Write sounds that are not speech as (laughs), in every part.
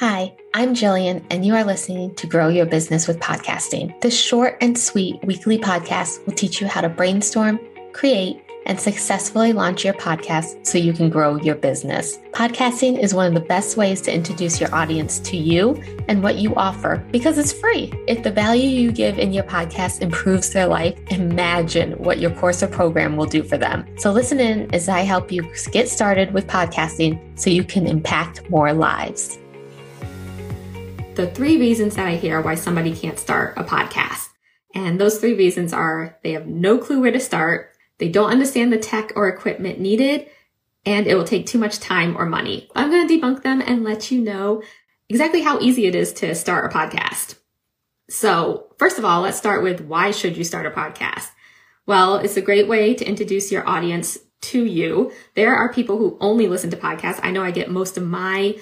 Hi, I'm Jillian, and you are listening to Grow Your Business with Podcasting. This short and sweet weekly podcast will teach you how to brainstorm, create, and successfully launch your podcast so you can grow your business. Podcasting is one of the best ways to introduce your audience to you and what you offer because it's free. If the value you give in your podcast improves their life, imagine what your course or program will do for them. So listen in as I help you get started with podcasting so you can impact more lives the three reasons that I hear why somebody can't start a podcast. And those three reasons are they have no clue where to start, they don't understand the tech or equipment needed, and it will take too much time or money. I'm going to debunk them and let you know exactly how easy it is to start a podcast. So, first of all, let's start with why should you start a podcast? Well, it's a great way to introduce your audience to you. There are people who only listen to podcasts. I know I get most of my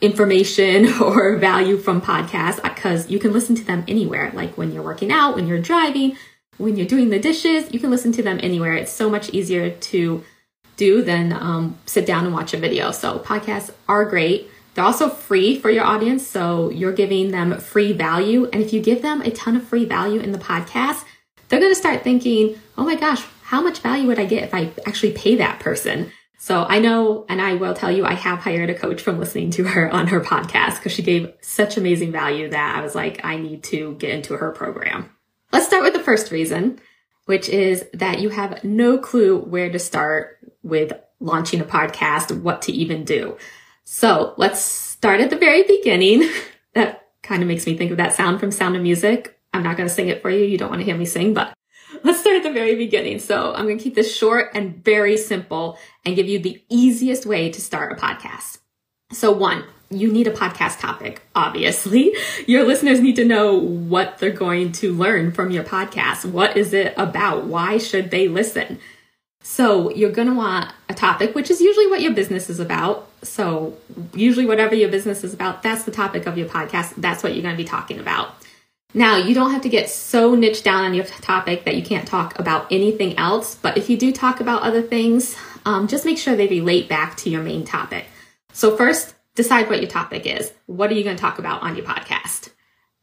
information (laughs) or value from podcasts because you can listen to them anywhere. Like when you're working out, when you're driving, when you're doing the dishes, you can listen to them anywhere. It's so much easier to do than um, sit down and watch a video. So podcasts are great. They're also free for your audience. So you're giving them free value. And if you give them a ton of free value in the podcast, they're going to start thinking, oh my gosh, how much value would I get if I actually pay that person? So I know, and I will tell you, I have hired a coach from listening to her on her podcast because she gave such amazing value that I was like, I need to get into her program. Let's start with the first reason, which is that you have no clue where to start with launching a podcast, what to even do. So let's start at the very beginning. (laughs) that kind of makes me think of that sound from Sound of Music. I'm not going to sing it for you. You don't want to hear me sing, but let's start at the very beginning. So I'm going to keep this short and very simple and give you the easiest way to start a podcast. So one, you need a podcast topic, obviously. (laughs) Your listeners need to know what they're going to learn from your podcast. What is it about? Why should they listen? So you're going to want a topic, which is usually what your business is about. So usually whatever your business is about, that's the topic of your podcast. That's what you're going to be talking about. Now, you don't have to get so niche down on your topic that you can't talk about anything else, but if you do talk about other things, um, just make sure they relate back to your main topic. So, first, decide what your topic is. What are you going to talk about on your podcast?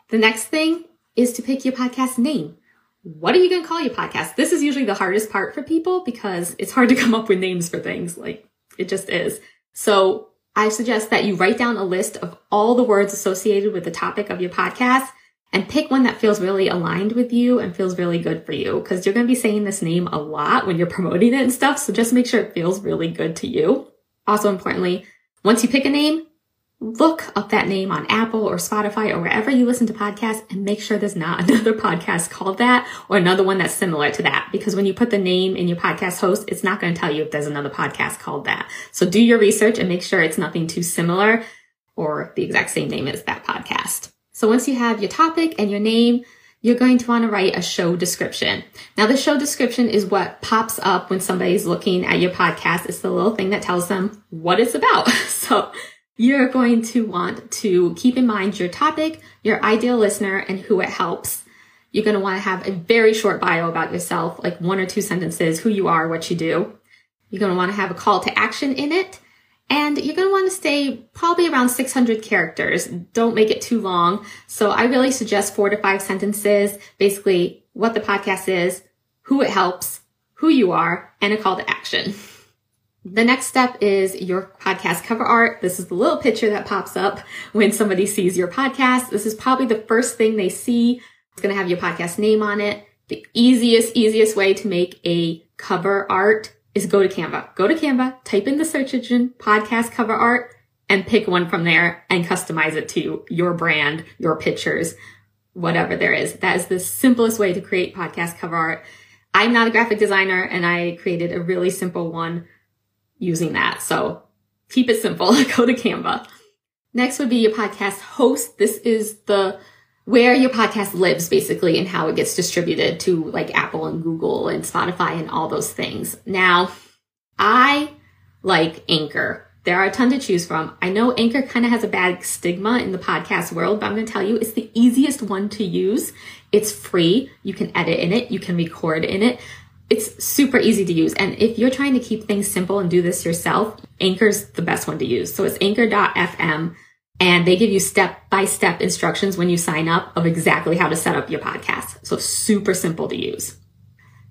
The next thing is to pick your podcast name. What are you going to call your podcast? This is usually the hardest part for people because it's hard to (laughs) come up with names for things. Like, it just is. So, I suggest that you write down a list of all the words associated with the topic of your podcast and pick one that feels really aligned with you and feels really good for you because you're going to be saying this name a lot when you're promoting it and stuff. So just make sure it feels really good to you. Also importantly, once you pick a name, look up that name on Apple or Spotify or wherever you listen to podcasts and make sure there's not (laughs) another podcast called that or another one that's similar to that. Because when you put the name in your podcast host, it's not going to tell you if there's another podcast called that. So do your research and make sure it's nothing too similar or the exact same name as that podcast. So once you have your topic and your name, you're going to want to write a show description. Now, the show description is what pops up when somebody's looking at your podcast. It's the little thing that tells them what it's about. (laughs) So you're going to want to keep in mind your topic, your ideal listener, and who it helps. You're going to want to have a very short bio about yourself, like one or two sentences, who you are, what you do. You're going to want to have a call to action in it and you're going to want to stay probably around 600 characters. Don't make it too long. So I really suggest four to five sentences, basically what the podcast is, who it helps, who you are, and a call to action. The next step is your podcast cover art. This is the little picture that pops up when somebody sees your podcast. This is probably the first thing they see. It's going to have your podcast name on it. The easiest, easiest way to make a cover art is go to Canva. Go to Canva, type in the search engine podcast cover art and pick one from there and customize it to your brand, your pictures, whatever there is. That is the simplest way to create podcast cover art. I'm not a graphic designer and I created a really simple one using that. So keep it simple. (laughs) go to Canva. Next would be your podcast host. This is the where your podcast lives basically and how it gets distributed to like Apple and Google and Spotify and all those things. Now, I like Anchor. There are a ton to choose from. I know Anchor kind of has a bad stigma in the podcast world, but I'm going to tell you it's the easiest one to use. It's free. You can edit in it. You can record in it. It's super easy to use. And if you're trying to keep things simple and do this yourself, Anchor's the best one to use. So it's anchor.fm And they give you step by step instructions when you sign up of exactly how to set up your podcast. So super simple to use.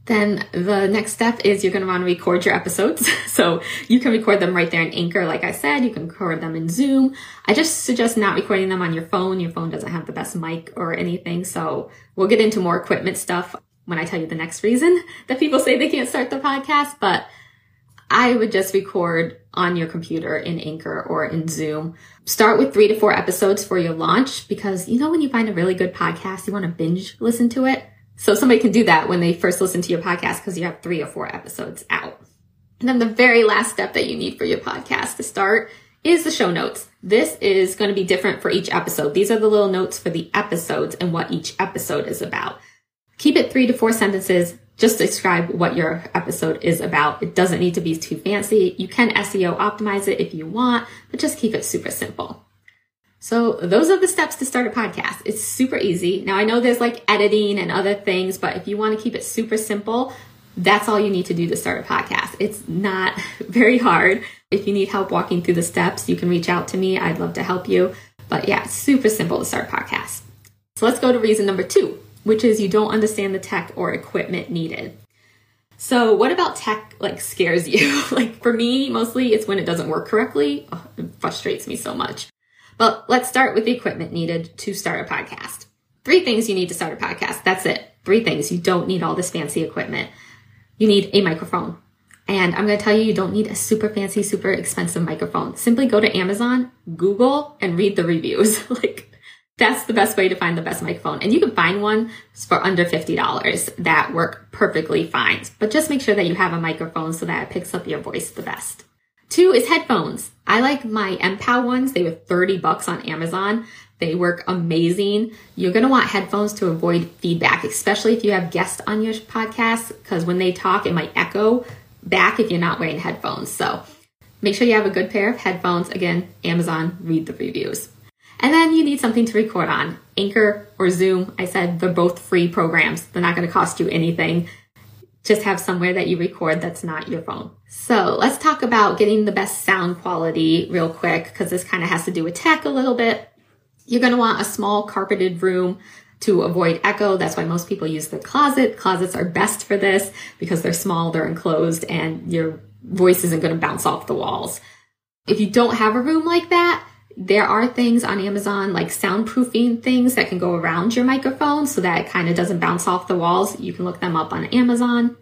Then the next step is you're going to want to record your episodes. (laughs) So you can record them right there in Anchor. Like I said, you can record them in Zoom. I just suggest not recording them on your phone. Your phone doesn't have the best mic or anything. So we'll get into more equipment stuff when I tell you the next reason (laughs) that people say they can't start the podcast. But I would just record on your computer in Anchor or in Zoom. Start with three to four episodes for your launch because you know when you find a really good podcast, you want to binge listen to it. So somebody can do that when they first listen to your podcast because you have three or four episodes out. And then the very last step that you need for your podcast to start is the show notes. This is going to be different for each episode. These are the little notes for the episodes and what each episode is about. Keep it three to four sentences. Just describe what your episode is about. It doesn't need to be too fancy. You can SEO optimize it if you want, but just keep it super simple. So those are the steps to start a podcast. It's super easy. Now I know there's like editing and other things, but if you want to keep it super simple, that's all you need to do to start a podcast. It's not (laughs) very hard. If you need help walking through the steps, you can reach out to me. I'd love to help you. But yeah, super simple to start a podcast. So let's go to reason number two, which is you don't understand the tech or equipment needed. So what about tech like scares you? (laughs) like for me, mostly it's when it doesn't work correctly. Oh, it frustrates me so much. But let's start with the equipment needed to start a podcast. Three things you need to start a podcast. That's it. Three things. You don't need all this fancy equipment. You need a microphone. And I'm going to tell you, you don't need a super fancy, super expensive microphone. Simply go to Amazon, Google, and read the reviews. (laughs) like, that's the best way to find the best microphone. And you can find one for under $50 that work perfectly fine. But just make sure that you have a microphone so that it picks up your voice the best. Two is headphones. I like my MPOW ones. They were 30 bucks on Amazon. They work amazing. You're going to want headphones to avoid feedback, especially if you have guests on your podcast, because when they talk, it might echo back if you're not wearing headphones. So make sure you have a good pair of headphones. Again, Amazon, read the reviews. And then you need something to record on. Anchor or Zoom, I said they're both free programs. They're not going to cost you anything just have somewhere that you record that's not your phone. So let's talk about getting the best sound quality real quick because this kind of has to do with tech a little bit. You're going to want a small carpeted room to avoid echo. That's why most people use the closet. Closets are best for this because they're small, they're enclosed, and your voice isn't going to bounce off the walls. If you don't have a room like that, there are things on Amazon like soundproofing things that can go around your microphone so that it kind of doesn't bounce off the walls. You can look them up on Amazon.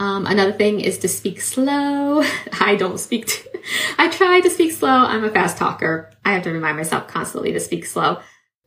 Um, another thing is to speak slow. (laughs) I don't speak, t- (laughs) I try to speak slow. I'm a fast talker. I have to remind myself constantly to speak slow.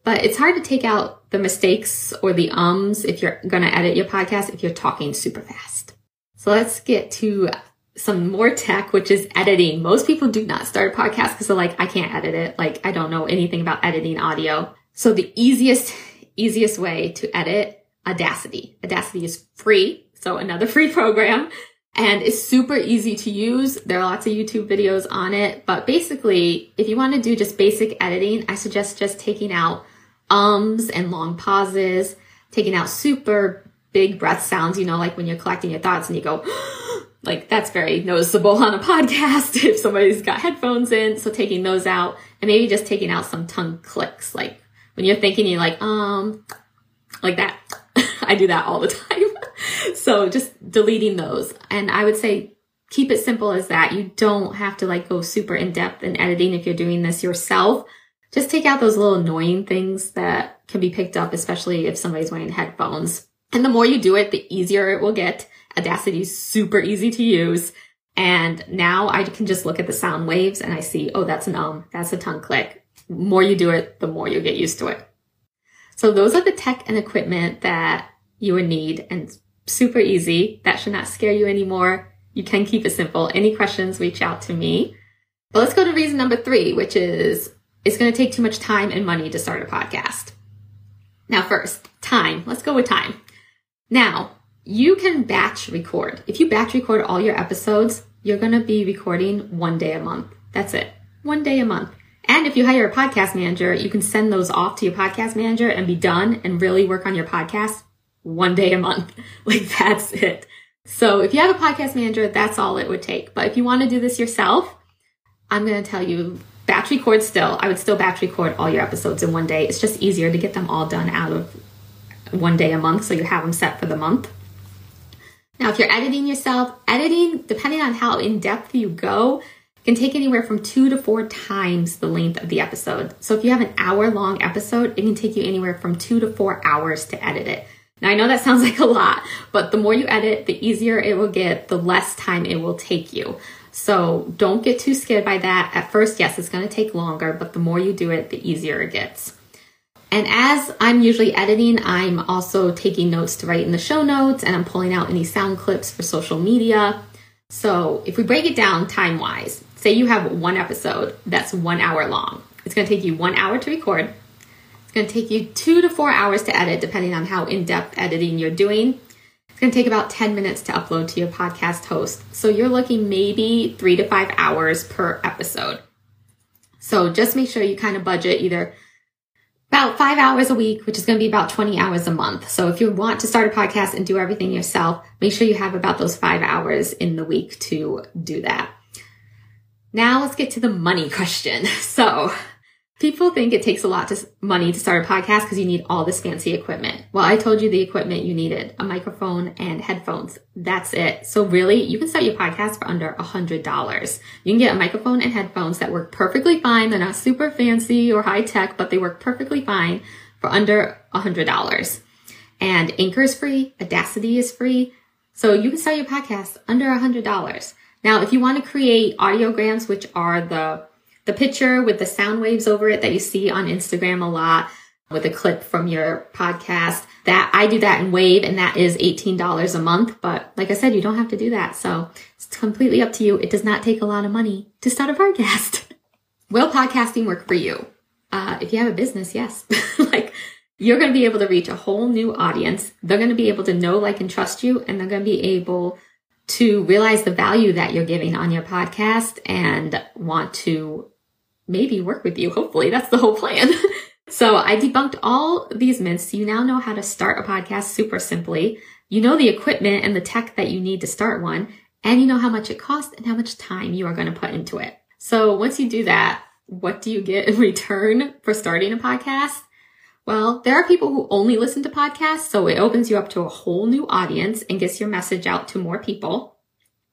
But it's hard to take out the mistakes or the ums if you're going to edit your podcast if you're talking super fast. So let's get to some more tech, which is editing. Most people do not start a podcast because they're like, I can't edit it. Like, I don't know anything about editing audio. So the easiest, (laughs) easiest way to edit Audacity. Audacity is free. So another (laughs) free program and it's super easy to use. There are lots of YouTube videos on it, but basically, if you want to do just basic editing, I suggest just taking out ums and long pauses, taking out super big breath sounds, you know, like when you're collecting your thoughts and you go, (gasps) oh, like that's very noticeable on a (laughs) podcast if somebody's got headphones in. So taking those out and maybe just taking out some tongue clicks. Like when you're thinking, you're like, um, like that. (laughs) I do that all the time. (laughs) so just deleting those. And I would say keep it simple as that. You don't have to like go super in depth in editing if you're doing this yourself. Just take out those little annoying things that can be picked up, especially if somebody's wearing headphones. And the more you do it, the easier it will get. Audacity is super easy to use. And now I can just look at the sound waves and I see, oh, that's an um, that's a tongue click. More you do it, the more you get used to it. So those are the tech and equipment that you would need and super easy. That should not scare you anymore. You can keep it simple. Any questions, reach out to me. But let's go to reason number three, which is it's going to take too much time and money to start a podcast. Now, first, time. Let's go with time. Now, you can batch record. If you batch record all your episodes, you're going to be recording one day a month. That's it. One day a month. And if you hire a podcast manager, you can send those off to your podcast manager and be done and really work on your podcast one day a month. (laughs) Like that's it. So if you have a podcast manager, that's all it would take. But if you want to do this yourself, I'm going to tell you batch record still. I would still batch record all your episodes in one day. It's just easier to get them all done out of one day a month so you have them set for the month. Now, if you're editing yourself, editing, depending on how in depth you go, can take anywhere from two to four times the length of the episode. So if you have an hour long episode, it can take you anywhere from two to four hours to edit it. Now I know that sounds (laughs) like a lot, but the more you edit, the easier it will get, the less time it will take you. So don't get too scared by that. At first, yes, it's going to take longer, but the more you do it, the easier it gets. And as I'm usually editing, I'm also taking notes to write in the show notes and I'm pulling out any sound clips for social media. So if we break it down time wise, say you have one episode that's one hour long. It's going to take you one hour to record. It's going to take you two to four hours to edit, depending on how in depth editing you're doing. It's going to take about 10 minutes to upload to your podcast host. So you're looking maybe three to five hours per episode. So just make sure you kind of budget either about five hours a week, which is going to be about 20 hours a month. So if you want to start a podcast and do everything yourself, make sure you have about those five hours in the week to do that. Now let's get to the money question. (laughs) So People think it takes a lot of money to start a podcast because you need all this fancy equipment. Well, I told you the equipment you needed, a microphone and headphones. That's it. So really, you can start your podcast for under a hundred dollars. You can get a microphone and headphones that work perfectly fine. They're not super fancy or high tech, but they work perfectly fine for under a hundred dollars. And Anchor is free. Audacity is free. So you can start your podcast under a hundred dollars. Now, if you want to create audiograms, which are the the picture with the sound waves over it that you see on Instagram a lot with a clip from your podcast. That I do that in Wavve and that is $18 a month. But like I said, you don't have to do that. So it's completely up to you. It does not take a lot of money to start a (laughs) podcast. Will podcasting work for you? Uh, if you have a business, yes. (laughs) like you're going to be able to reach a whole new audience. They're going to be able to know, like, and trust you, and they're going to be able to realize the value that you're giving on your podcast and want to maybe work with you. Hopefully that's the whole plan. (laughs) so I debunked all these myths. You now know how to start a podcast super simply. You know the equipment and the tech that you need to start one, and you know how much it costs and how much time you are going to put into it. So once you do that, what do you get in (laughs) return for starting a podcast? Well, there are people who only listen to podcasts, so it opens you up to a whole new audience and gets your message out to more people.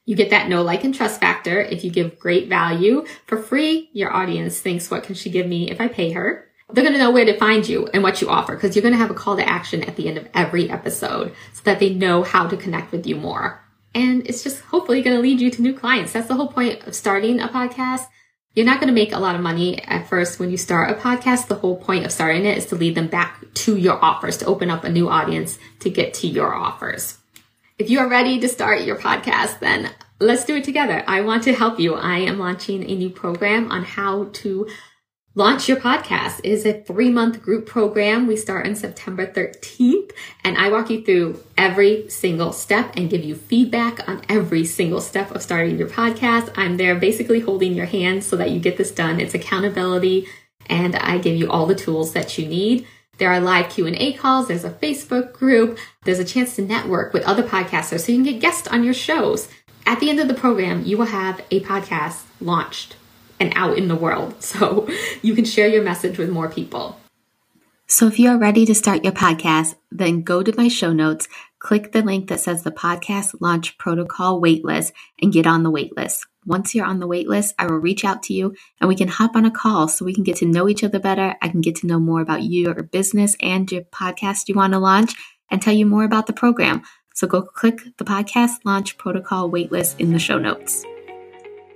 You get that no like, and trust factor. If you give great value for free, your audience thinks, what can she give me if I pay her? They're going to know where to find you and what you offer because you're going to have a call to action at the end of every episode so that they know how to connect with you more. And it's just hopefully going to lead you to new clients. That's the whole point of starting a podcast you're not going to make a lot of money at first when you start a podcast. The whole point of starting it is to lead them back to your offers, to open up a new audience to get to your offers. If you are ready to start your podcast, then let's do it together. I want to help you. I am launching a new program on how to Launch Your Podcast It is a three month group program. We start on September 13th and I walk you through every single step and give you feedback on every single step of starting your podcast. I'm there basically holding your hand so that you get this done. It's accountability and I give you all the tools that you need. There are live Q&A calls. There's a Facebook group. There's a chance to network with other podcasters so you can get guests on your shows. At the end of the program, you will have a podcast launched and out in the world. (laughs) So you can share your message with more people. So if you are ready to start your podcast, then go to my show notes, click the link that says the podcast launch protocol waitlist and get on the waitlist. Once you're on the waitlist, I will reach out to you and we can hop on a call so we can get to know each other better. I can get to know more about you, your business and your podcast you want to launch and tell you more about the program. So go click the podcast launch protocol waitlist in the show notes.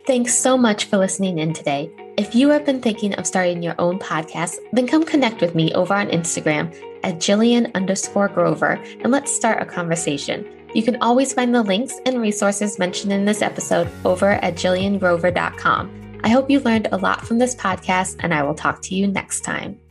Thanks so much for listening in today. If you have been thinking of starting your own podcast, then come connect with me over on Instagram at Jillian underscore Grover and let's start a conversation. You can always find the links and resources mentioned in this episode over at jilliangrover.com. I hope you learned a lot from this podcast, and I will talk to you next time.